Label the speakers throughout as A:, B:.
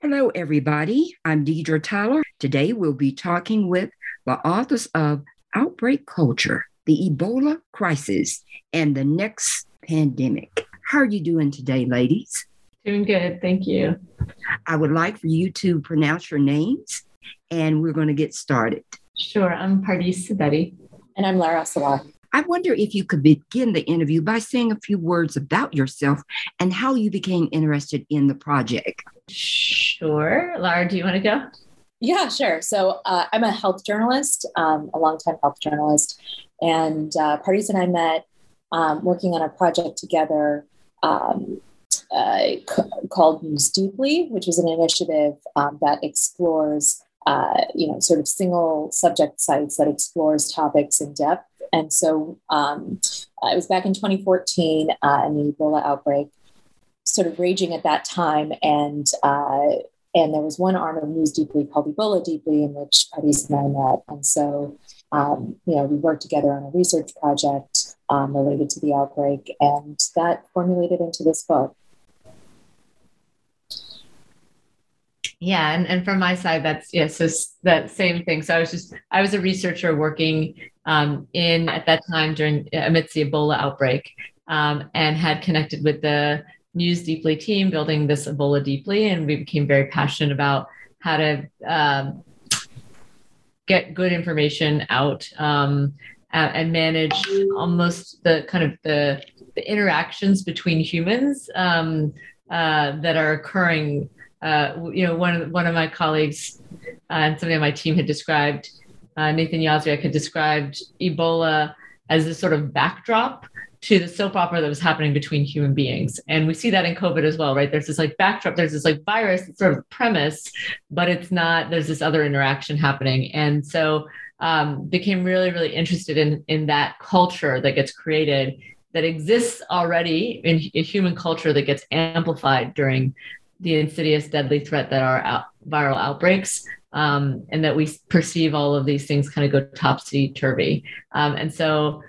A: Hello, everybody. I'm Deidre Tyler. Today we'll be talking with the authors of Outbreak Culture, the Ebola Crisis, and the Next Pandemic. How are you doing today, ladies?
B: Doing good. Thank you.
A: I would like for you to pronounce your names, and we're going to get started.
B: Sure. I'm Pardis Sabeti.
C: And I'm Lara Salahi.
A: I wonder if you could begin the interview by saying a few words about yourself and how you became interested in the project.
B: Sure. Laura, do you want to go?
C: Yeah, sure. So uh, I'm a health journalist, um, a longtime health journalist, and uh, Pardis and I met um, working on a project together um, uh, c- called News Deeply, which is an initiative um, that explores, uh, you know, sort of single subject sites that explores topics in depth. And so um, it was back in 2014 uh, in the Ebola outbreak, sort of raging at that time, and uh, and there was one arm of News Deeply called Ebola Deeply, in which Pardis and I met. And so, um, you know, we worked together on a research project um, related to the outbreak, and that formulated into this book.
B: Yeah, and, and from my side, that's yeah, so that same thing. So I was just I was a researcher working um, in at that time during amidst the Ebola outbreak, um, and had connected with the News Deeply team building this Ebola Deeply, and we became very passionate about how to um, get good information out um, and manage almost the kind of the, the interactions between humans um, uh, that are occurring uh, you know, one of one of my colleagues uh, and somebody on my team had described uh, Nathan Yozwiak had described Ebola as this sort of backdrop to the soap opera that was happening between human beings, and we see that in COVID as well, right? There's this like backdrop, there's this like virus sort of premise, but it's not. There's this other interaction happening, and so um, became really really interested in in that culture that gets created that exists already in, in human culture that gets amplified during the insidious, deadly threat that are out, viral outbreaks, um, and that we perceive all of these things kind of go topsy turvy. Um, and so,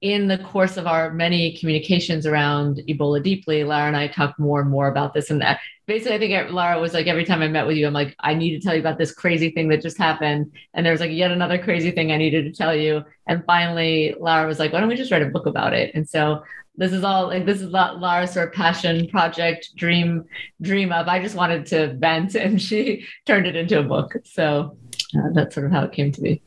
B: in the course of our many communications around Ebola deeply, Lara and I talked more and more about this. And that basically, I think Lara was like, every time I met with you, I'm like, I need to tell you about this crazy thing that just happened. And there was like yet another crazy thing I needed to tell you. And finally, Lara was like, why don't we just write a book about it? And so this is all like this is Lara's sort of passion project dream dream of. I just wanted to vent, and she turned it into a book. So uh, that's sort of how it came to be.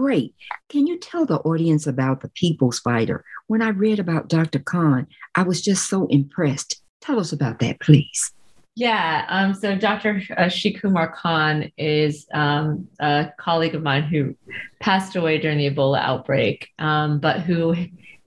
A: Great. Can you tell the audience about the people spider? When I read about Dr. Khan, I was just so impressed. Tell us about that, please.
B: Yeah. Um, so Dr. Uh, Sheik Humarr Khan is um, a colleague of mine who passed away during the Ebola outbreak, um, but who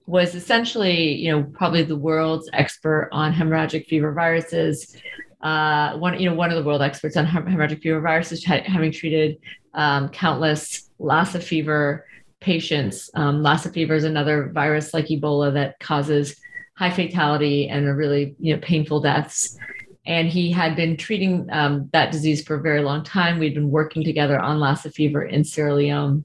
B: was essentially, you know, probably the world's expert on hemorrhagic fever viruses. Uh, one, you know, one of the world experts on hemorrhagic fever viruses, having treated um, countless Lassa fever patients. Um, Lassa fever is another virus like Ebola that causes high fatality and really, you know, painful deaths. and he had been treating um, that disease for a very long time. We'd been working together on Lassa fever in Sierra Leone.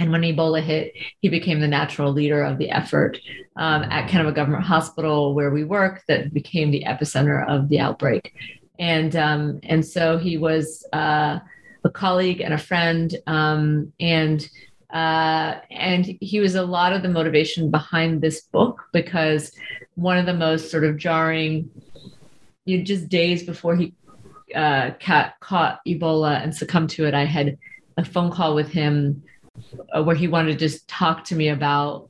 B: And when Ebola hit, he became the natural leader of the effort um, at kind of a government hospital where we work that became the epicenter of the outbreak. And, um, and so he was uh, a colleague and a friend. Um, and uh, and he was a lot of the motivation behind this book because one of the most sort of jarring you know, just days before he uh, caught, caught Ebola and succumbed to it, I had a phone call with him where he wanted to just talk to me about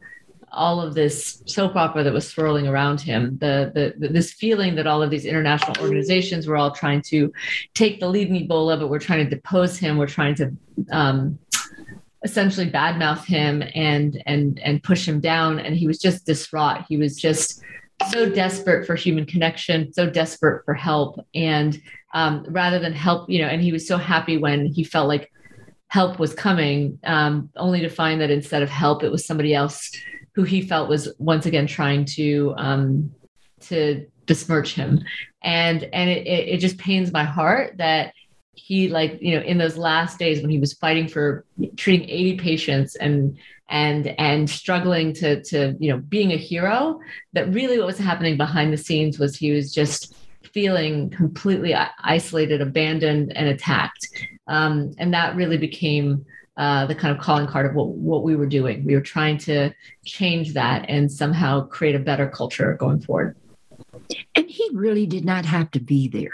B: all of this soap opera that was swirling around him. The, the, the, this feeling that all of these international organizations were all trying to take the lead in ebola but we're trying to depose him we're trying to um, essentially badmouth him and and and push him down. And he was just distraught. He was just so desperate for human connection, so desperate for help. And um, rather than help, you know, and he was so happy when he felt like help was coming, um, only to find that instead of help, it was somebody else who he felt was once again trying to um, to besmirch him. And and it, it just pains my heart that he like you know in those last days when he was fighting for treating 80 patients and and and struggling to to you know being a hero that really what was happening behind the scenes was he was just feeling completely isolated abandoned and attacked. Um, and that really became uh, the kind of calling card of what, what we were doing. We were trying to change that and somehow create a better culture going forward.
A: And he really did not have to be there.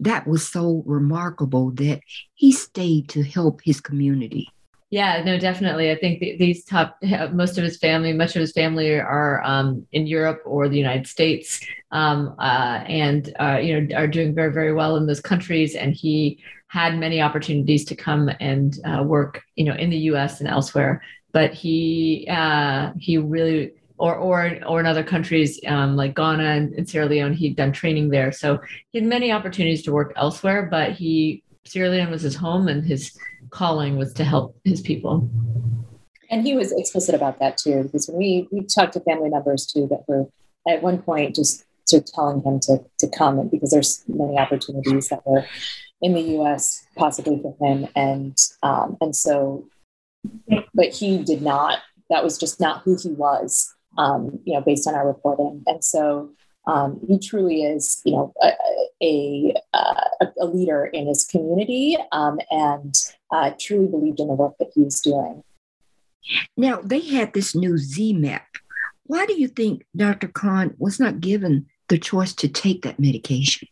A: That was so remarkable that he stayed to help his community
B: yeah, no, definitely. I think the, these top, most of his family, much of his family are um, in Europe or the United States, um, uh, and uh, you know are doing very, very well in those countries. And he had many opportunities to come and uh, work, you know, in the U.S. and elsewhere. But he uh, he really or or or in other countries um, like Ghana and, and Sierra Leone, he'd done training there. So he had many opportunities to work elsewhere, but he Sierra Leone was his home and his calling was to help his people.
C: And he was explicit about that too, because when we we talked to family members too that were at one point just sort of telling him to to come, because there's many opportunities that were in the U.S. possibly for him, and um, and so, but he did not. That was just not who he was, um, you know, based on our reporting, and so um, he truly is, you know, a, a, a leader in his community um, and uh, truly believed in the work that he was doing.
A: Now, they had this new ZMapp. Why do you think Dr. Khan was not given the choice to take that medication?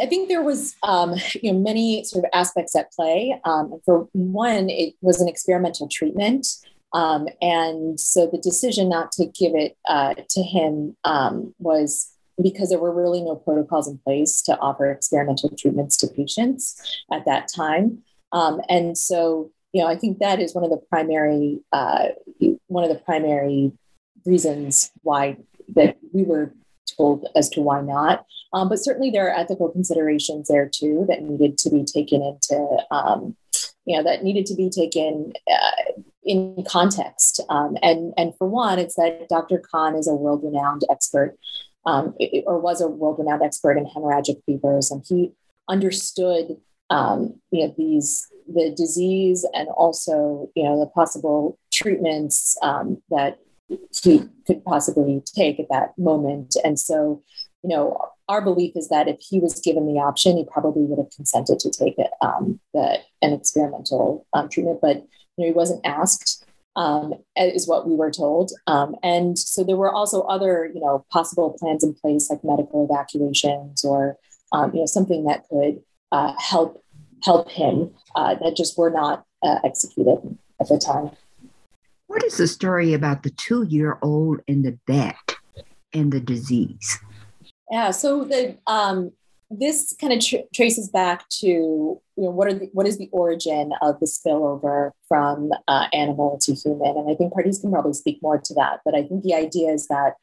C: I think there was um, you know, many sort of aspects at play. Um, for one, it was an experimental treatment. Um, and so the decision not to give it uh, to him um, was because there were really no protocols in place to offer experimental treatments to patients at that time. Um, and so, you know, I think that is one of the primary uh, one of the primary reasons why that we were told as to why not. Um, but certainly there are ethical considerations there too that needed to be taken into, um, you know, that needed to be taken uh, in context. Um, and and for one, it's that Dr. Khan is a world-renowned expert um, or was a world-renowned expert in hemorrhagic fevers, and he understood um, you know these the disease and also you know the possible treatments um, that he could possibly take at that moment. And so, you know, our belief is that if he was given the option, he probably would have consented to take it, um, the, an experimental um, treatment. But you know, he wasn't asked um, is what we were told. Um, and so there were also other, you know, possible plans in place like medical evacuations or, um, you know, something that could uh, help help him uh, that just were not uh, executed at the time.
A: What is the story about the two-year-old and the bat and the disease?
C: Yeah, so the um, this kind of tr- traces back to you know what are the, what is the origin of the spillover from uh, animal to human? And i think Pardis can probably speak more to that but i think the idea is that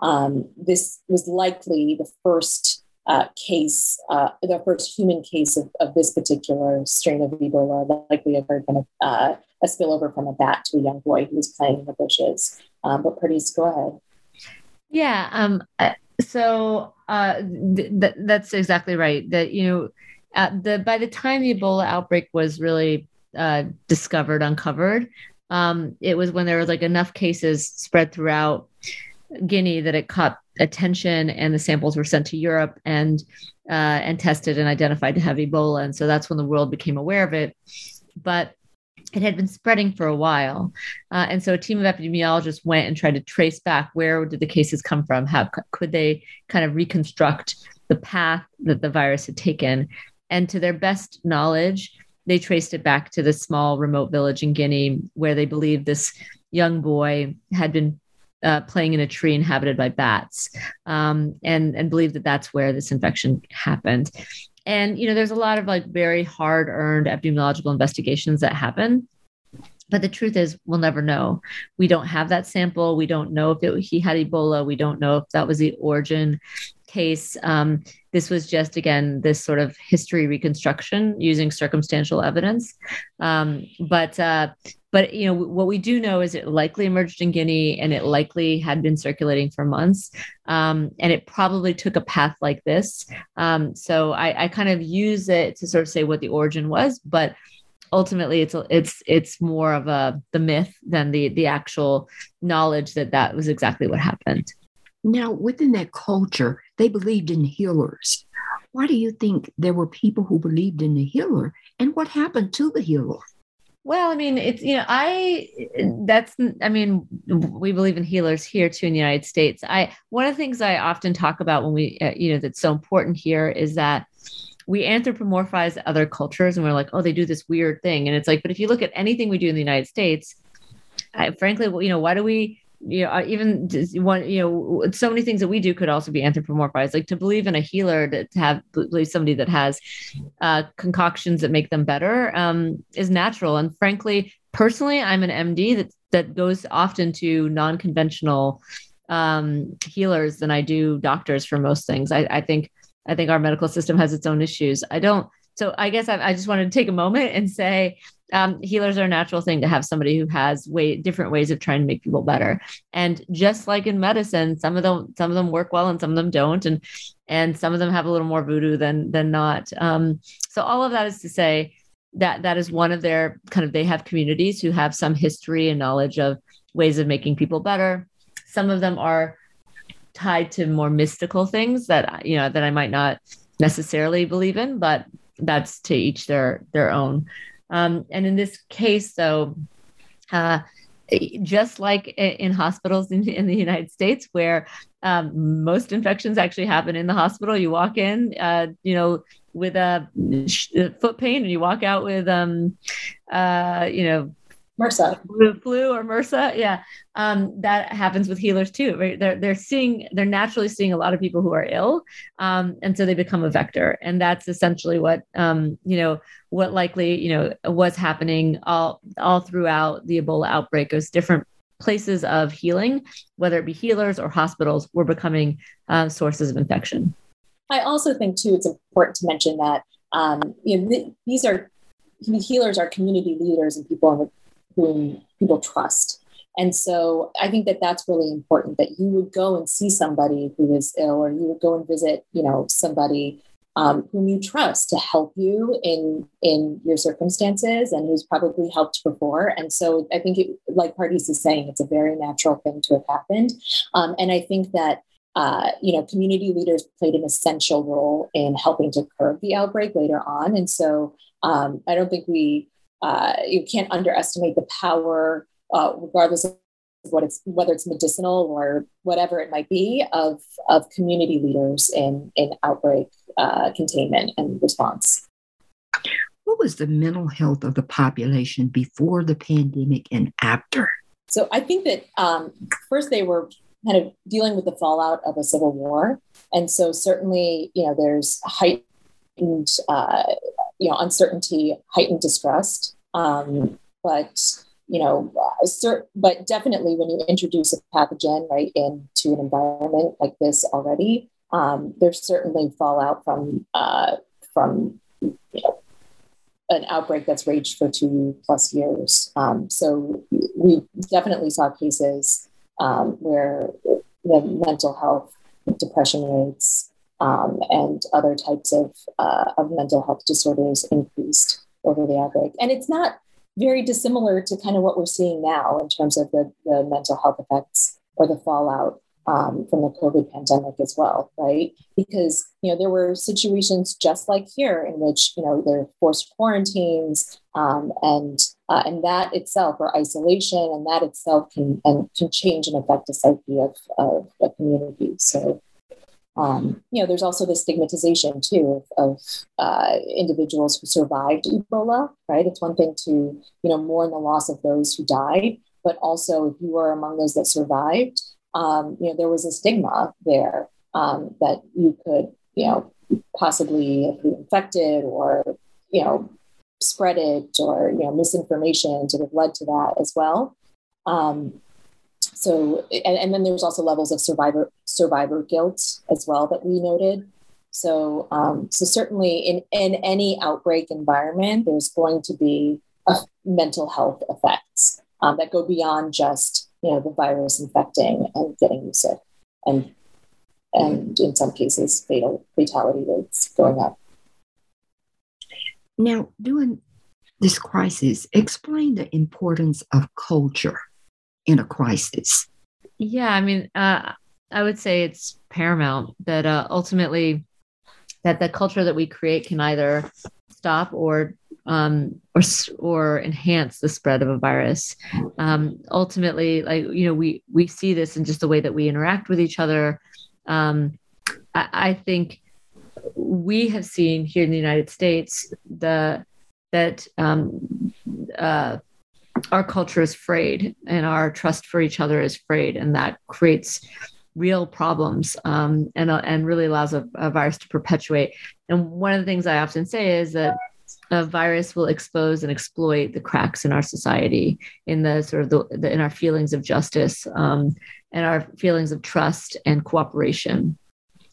C: um, this was likely the first uh, case uh, the first human case of, of, this particular strain of ebola likely occurred from a, a spillover from a bat to a young boy who was playing in the bushes. Um, but Pardis go ahead.
B: Yeah, um, so uh, th- th- that's exactly right. That you know, at the by the time the Ebola outbreak was really uh, discovered, uncovered, um, it was when there was like enough cases spread throughout Guinea that it caught attention, and the samples were sent to Europe and uh, and tested and identified to have Ebola, and so that's when the world became aware of it. But it had been spreading for a while. Uh, and so a team of epidemiologists went and tried to trace back where did the cases come from? How could they kind of reconstruct the path that the virus had taken? And to their best knowledge, they traced it back to the small remote village in Guinea where they believed this young boy had been uh, playing in a tree inhabited by bats um, and, and believed that that's where this infection happened. And, you know, there's a lot of like very hard earned epidemiological investigations that happen. But the truth is, we'll never know. We don't have that sample. We don't know if it, he had Ebola. We don't know if that was the origin case. Um, this was just, again, this sort of history reconstruction using circumstantial evidence. Um, but uh, but you know what we do know is it likely emerged in Guinea and it likely had been circulating for months, um, and it probably took a path like this. Um, so I, I kind of use it to sort of say what the origin was, but ultimately it's it's it's more of a the myth than the the actual knowledge that that was exactly what happened.
A: Now, within that culture, they believed in healers. Why do you think there were people who believed in the healer, and what happened to the healer?
B: Well, I mean, it's, you know, I, that's, I mean, we believe in healers here too in the United States. I, one of the things I often talk about when we, uh, you know, that's so important here is that we anthropomorphize other cultures and we're like, oh, they do this weird thing. And it's like, but if you look at anything we do in the United States, I, frankly, you know, why do we you know, even one, you know, so many things that we do could also be anthropomorphized. Like to believe in a healer, to, to have believe somebody that has uh, concoctions that make them better um, is natural. And frankly, personally, I'm an MD that that goes often to non-conventional um, healers than I do doctors for most things. I, I think I think our medical system has its own issues. I don't. So I guess I, I just wanted to take a moment and say um, healers are a natural thing to have somebody who has way different ways of trying to make people better. And just like in medicine, some of them some of them work well and some of them don't, and and some of them have a little more voodoo than than not. Um, so all of that is to say that that is one of their kind of they have communities who have some history and knowledge of ways of making people better. Some of them are tied to more mystical things that you know that I might not necessarily believe in, but that's to each their their own. Um, and in this case, though, uh, just like in hospitals in, in, the United States, where um, most infections actually happen in the hospital, you walk in, uh, you know, with a foot pain, and you walk out with, um, uh, you know,
C: MRSA.
B: Flu or MRSA. Yeah. Um, that happens with healers too, right? They're, they're seeing, they're naturally seeing a lot of people who are ill. Um, and so they become a vector. And that's essentially what, um, you know, what likely, you know, was happening all, all throughout the Ebola outbreak was different places of healing, whether it be healers or hospitals were becoming uh, sources of infection.
C: I also think too, it's important to mention that, um, you know, th- these are healers are community leaders and people whom people trust. And so I think that that's really important that you would go and see somebody who is ill, or you would go and visit, you know, somebody um, whom you trust to help you in in your circumstances and who's probably helped before. And so I think, it, like Pardis is saying, it's a very natural thing to have happened. Um, and I think that uh, you know, community leaders played an essential role in helping to curb the outbreak later on. And so um, I don't think we uh, you can't underestimate the power, uh, regardless of what it's whether it's medicinal or whatever it might be, of of community leaders in in outbreak uh, containment and response.
A: What was the mental health of the population before the pandemic and after?
C: So I think that um, first they were kind of dealing with the fallout of a civil war, and so certainly you know there's heightened uh, you know uncertainty, heightened distrust. Um, but you know, uh, but definitely when you introduce a pathogen right into an environment like this already, um, there's certainly fallout from uh, from you know an outbreak that's raged for two plus years. Um, so we definitely saw cases um, where the mental health depression rates um, and other types of, uh, of mental health disorders increased over the outbreak. And it's not very dissimilar to kind of what we're seeing now in terms of the, the mental health effects or the fallout um, from the COVID pandemic as well, right? Because you know there were situations just like here in which you know there are forced quarantines, um, and uh, and that itself, or isolation, and that itself can and can change and affect the psyche of, of a community. So. Um, you know, there's also the stigmatization too of, of uh, individuals who survived Ebola, right? It's one thing to, you know, mourn the loss of those who died, but also if you were among those that survived, um, you know, there was a stigma there um, that you could, you know, possibly be infected or, you know, spread it or, you know, misinformation sort of led to that as well. Um, so, and, and then there's also levels of survivor survivor guilt as well that we noted. So, um, so certainly in, in any outbreak environment, there's going to be mental health effects um, that go beyond just you know the virus infecting and getting you sick and and in some cases fatal fatality rates going up
A: now during this crisis explain the importance of culture in a crisis
B: yeah i mean uh, i would say it's paramount that uh, ultimately that the culture that we create can either stop or um, or or enhance the spread of a virus. Um, ultimately, like you know, we we see this in just the way that we interact with each other. Um, I, I think we have seen here in the United States the that um, uh, our culture is frayed and our trust for each other is frayed, and that creates real problems um, and uh, and really allows a, a virus to perpetuate. And one of the things I often say is that a virus will expose and exploit the cracks in our society in the sort of the, the in our feelings of justice um, and our feelings of trust and cooperation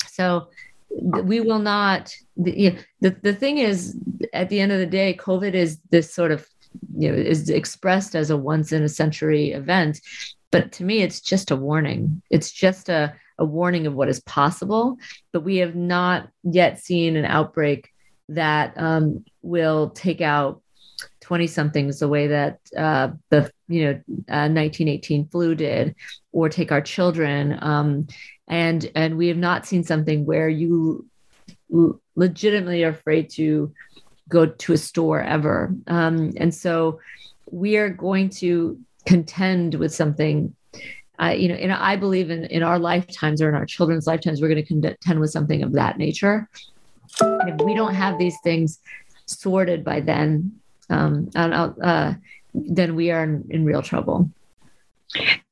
B: so we will not the, the, the thing is at the end of the day covid is this sort of you know is expressed as a once in a century event. But to me it's just a warning. It's just a, a warning of what is possible. But we have not yet seen an outbreak that um, will take out 20 somethings the way that uh, the you know uh, 1918 flu did or take our children. Um, and and we have not seen something where you legitimately are afraid to go to a store ever um, and so we are going to contend with something uh, you know, and I believe in in our lifetimes or in our children's lifetimes, we're going to contend with something of that nature. And if we don't have these things sorted by then, um, uh, then we are in, in real trouble.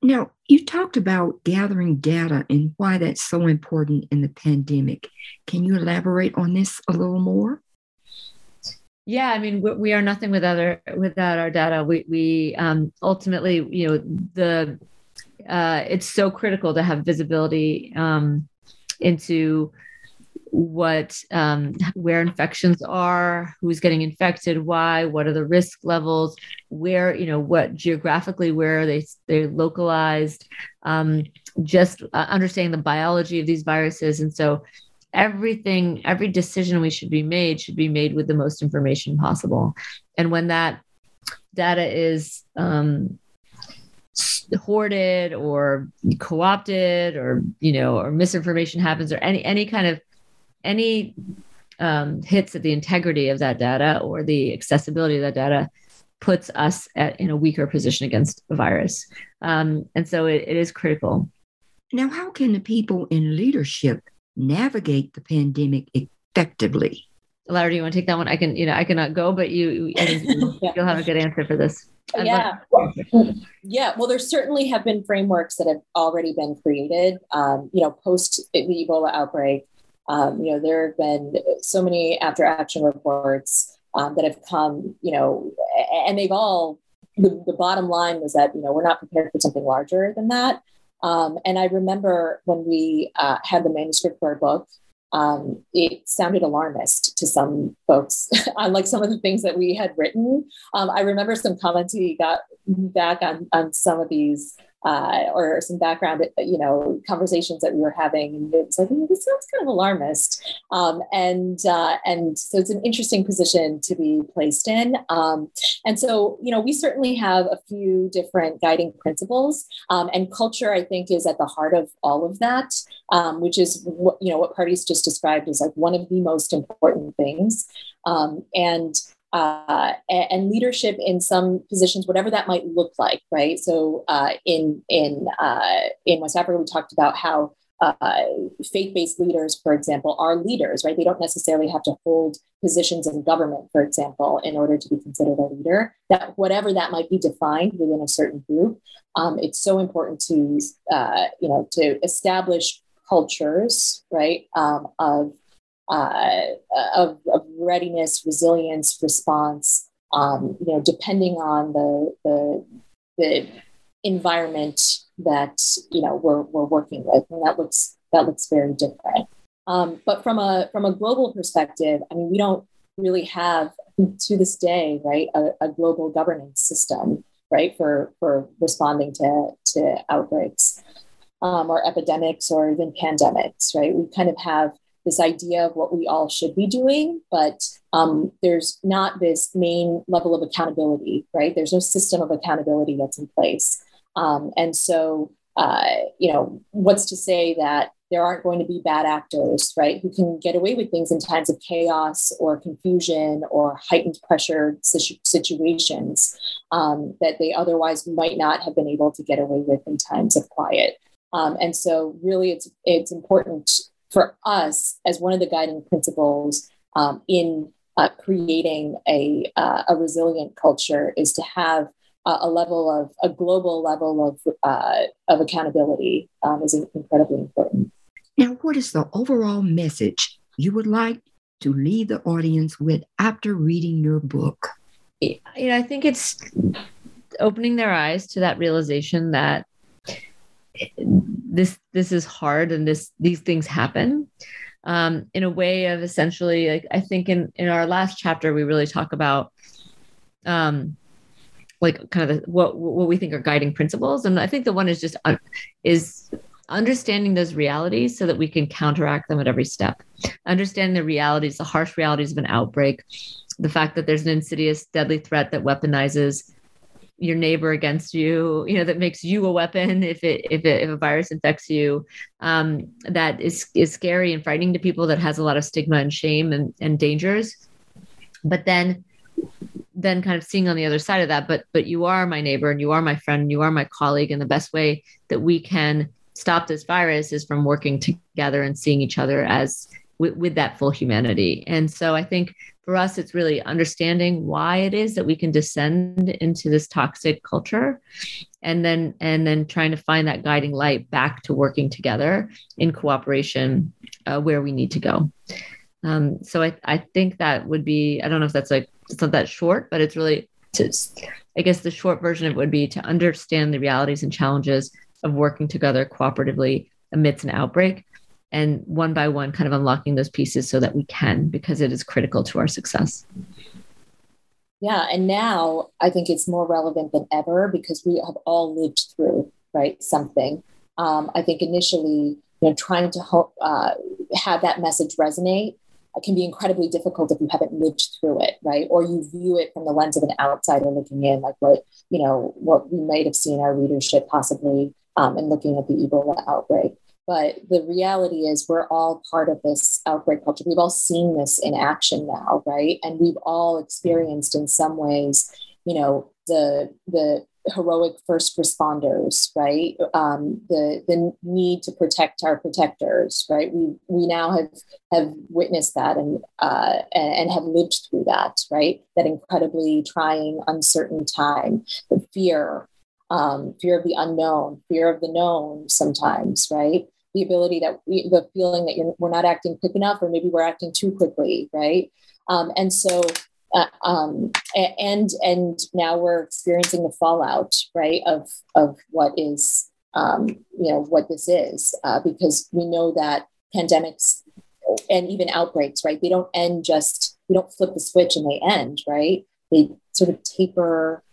A: Now, you talked about gathering data and why that's so important in the pandemic. Can you elaborate on this a little more?
B: Yeah, I mean, we are nothing without our without our data. We we um, ultimately, you know, the uh, it's so critical to have visibility um, into what um, where infections are who's getting infected why what are the risk levels where you know what geographically where are they they're localized um, just uh, understanding the biology of these viruses and so everything every decision we should be made should be made with the most information possible and when that data is um, hoarded or co-opted or you know or misinformation happens or any any kind of any um, hits at the integrity of that data or the accessibility of that data puts us at, in a weaker position against a virus. Um, and so it, it is critical.
A: Now, how can the people in leadership navigate the pandemic effectively?
B: Lara, do you want to take that one? I can, you know, I cannot go, but you, you will have a good answer for this.
C: I'd yeah. yeah. Well, there certainly have been frameworks that have already been created. Um, you know, post the Ebola outbreak, um, you know, there have been so many after action reports um, that have come, you know, and they've all, the, the bottom line was that, you know, we're not prepared for something larger than that. Um, and I remember when we uh, had the manuscript for our book, um, it sounded alarmist to some folks, unlike some of the things that we had written. Um, I remember some comments we got back on, on some of these uh, or some background, you know, conversations that we were having, and it's like this sounds kind of alarmist, um, and uh, and so it's an interesting position to be placed in. Um, and so, you know, we certainly have a few different guiding principles, um, and culture, I think, is at the heart of all of that, um, which is what you know what Pardis just described as like one of the most important things, um, and uh, and leadership in some positions, whatever that might look like, right? So uh, in in uh, in West Africa, we talked about how uh, faith-based leaders, for example, are leaders, right? They don't necessarily have to hold positions in government, for example, in order to be considered a leader. That whatever that might be defined within a certain group, um, it's so important to uh, you know to establish cultures, right, um, of uh, of, of, readiness, resilience, response. Um, you know, depending on the, the, the environment that you know we're, we're working with, and that looks that looks very different. Um, but from a from a global perspective, I mean, we don't really have to this day, right, a, a global governance system, right, for for responding to to outbreaks um, or epidemics or even pandemics, right. We kind of have this idea of what we all should be doing, but um, there's not this main level of accountability, right? There's no system of accountability that's in place. Um, and so, uh, you know, what's to say that there aren't going to be bad actors, right, who can get away with things in times of chaos or confusion or heightened pressure situations um, that they otherwise might not have been able to get away with in times of quiet. Um, and so, really, it's it's important for us as one of the guiding principles um, in uh, creating a, uh, a resilient culture is to have uh, a level of a global level of, uh, of accountability um, is incredibly important.
A: Now, what is the overall message you would like to leave the audience with after reading your book?
B: You know, I think it's opening their eyes to that realization that this this is hard and this these things happen um, in a way of essentially like i think in in our last chapter we really talk about um like kind of the, what what we think are guiding principles. And i think the one is just uh, is understanding those realities so that we can counteract them at every step. Understanding the realities the harsh realities of an outbreak the fact that there's an insidious deadly threat that weaponizes your neighbor against you you know that makes you a weapon if it if, it, if a virus infects you. Um, that is is scary and frightening to people that has a lot of stigma and shame and, and dangers. But then then kind of seeing on the other side of that but but you are my neighbor and you are my friend and you are my colleague. And the best way that we can stop this virus is from working together and seeing each other as with, with that full humanity. And so i think for us it's really understanding why it is that we can descend into this toxic culture and then and then trying to find that guiding light back to working together in cooperation uh, where we need to go. Um, so I, I think that would be i don't know if that's like it's not that short but it's really to i guess the short version of it would be to understand the realities and challenges of working together cooperatively amidst an outbreak and one by one kind of unlocking those pieces so that we can because it is critical to our success.
C: Yeah and now i think it's more relevant than ever because we have all lived through right something. Um, i think initially you know trying to help, uh, have that message resonate can be incredibly difficult if you haven't lived through it right? Or you view it from the lens of an outsider looking in like what you know what we might have seen our readership possibly um, in looking at the ebola outbreak but the reality is, we're all part of this outbreak culture. We've all seen this in action now, right? And we've all experienced, in some ways, you know, the the heroic first responders, right? Um, the the need to protect our protectors, right? We we now have have witnessed that and uh, and, have lived through that, right? That incredibly trying, uncertain time, the fear, um, fear of the unknown, fear of the known, sometimes, right? The ability that we, the feeling that you're, we're not acting quick enough, or maybe we're acting too quickly, right? Um, and so, uh, um, and and now we're experiencing the fallout, right, of of what is, um, you know, what this is, uh, because we know that pandemics and even outbreaks, right, they don't end just we don't flip the switch and they end, right? They sort of taper,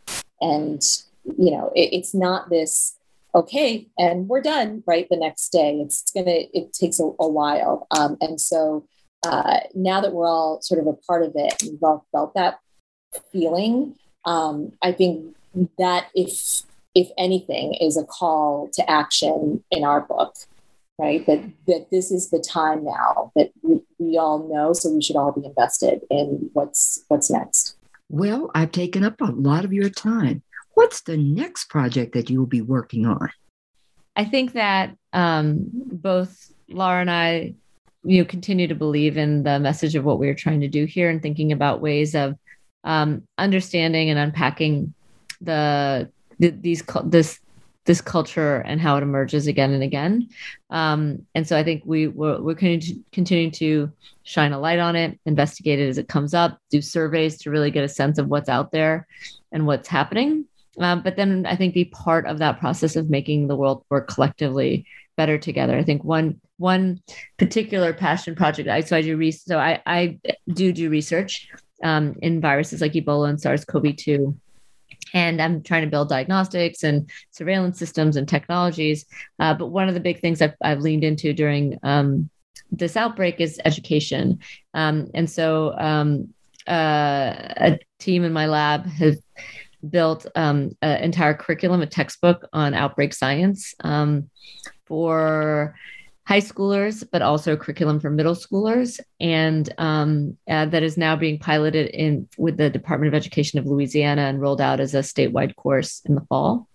C: and you know, it, it's not this okay, and we're done, right? The next day. It's to, it takes a, a while. Um, and so uh, now that we're all sort of a part of it, we've all felt that feeling. Um, I think that if, if anything, is a call to action in our book right? That that this is the time now that we, we all know, so we should all be invested in what's what's next.
A: Well, I've taken up a lot of your time. What's the next project that you will be working on?
B: I think that um, both Laura and I, you know, continue to believe in the message of what we are trying to do here, and thinking about ways of um, understanding and unpacking the, the these this this culture and how it emerges again and again. Um, and so I think we we're, we're continuing to shine a light on it, investigate it as it comes up, do surveys to really get a sense of what's out there and what's happening. Um, but then I think be part of that process of making the world work collectively better together. I think one one particular passion project I so I do re- so I I do do research um, in viruses like Ebola and SARS-CoV-2 and I'm trying to build diagnostics and surveillance systems and technologies. Uh, but one of the big things I've, I've leaned into during um, this outbreak is education. Um, and so um, uh, a team in my lab has built um, an entire curriculum, a textbook on outbreak science um, for high schoolers, but also curriculum for middle schoolers, and um, uh, that is now being piloted in with the Department of Education of Louisiana and rolled out as a statewide course in the fall.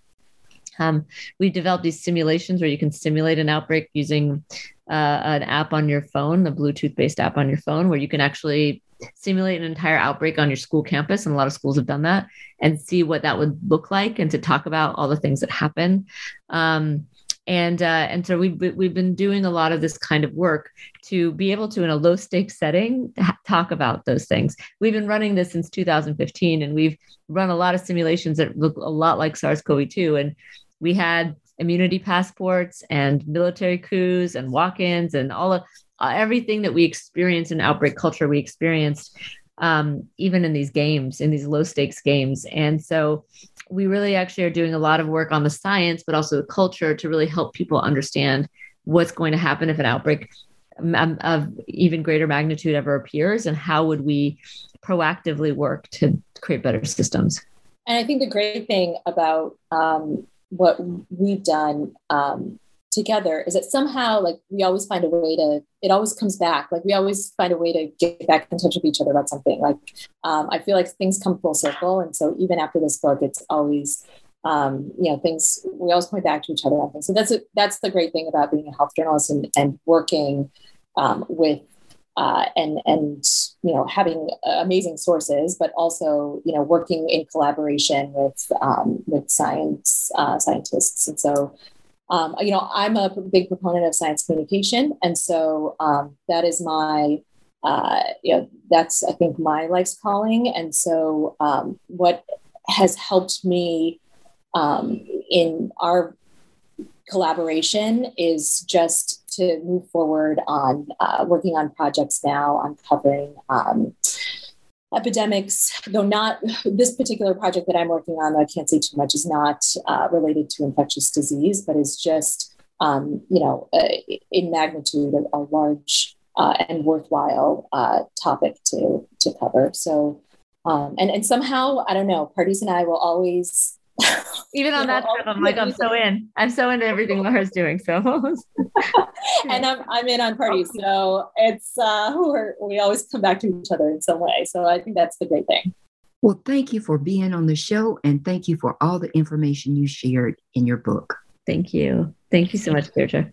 B: Um, we developed these simulations where you can simulate an outbreak using uh, an app on your phone, a Bluetooth-based app on your phone, where you can actually simulate an entire outbreak on your school campus, and a lot of schools have done that, and see what that would look like, and to talk about all the things that happen. Um, and uh, and so we've we've been doing a lot of this kind of work to be able to in a low stakes setting talk about those things. We've been running this since 2015, and we've run a lot of simulations that look a lot like SARS-CoV-2, and we had immunity passports and military coups and walk-ins and all of uh, everything that we experience in outbreak culture we experienced um, even in these games in these low stakes games. And so we really actually are doing a lot of work on the science, but also the culture to really help people understand what's going to happen if an outbreak of even greater magnitude ever appears and how would we proactively work to create better systems.
C: And i think the great thing about um, what we've done um, together is that somehow like we always find a way to it always comes back. Like we always find a way to get back in touch with each other about something. Like um, i feel like things come full circle. And so even after this book it's always um, you know things we always point back to each other on things. So that's a, that's the great thing about being a health journalist and, and working um, with uh, and and you know having amazing sources, but also you know working in collaboration with um, with science uh, scientists, and so um, you know, I'm a big proponent of science communication, and so um, that is my, uh, you know, that's I think my life's calling. And so, um, what has helped me um, in our collaboration is just to move forward on uh, working on projects now on covering um, epidemics, though not this particular project that I'm working on, I can't say too much, is not uh, related to infectious disease, but is just, um, you know, uh, in magnitude a, a large uh, and worthwhile uh, topic to, to cover. So, um, and, and somehow, I don't know, Pardis and I will always
B: even on that trip, I'm like, I'm so in. I'm so into everything Laura's doing. So,
C: and I'm I'm in on Pardis. So it's uh, we're, we always come back to each other in some way. So I think that's the great thing.
A: Well, thank you for being on the show, and thank you for all the information you shared in your book.
B: Thank you. Thank you so much, Deirdre.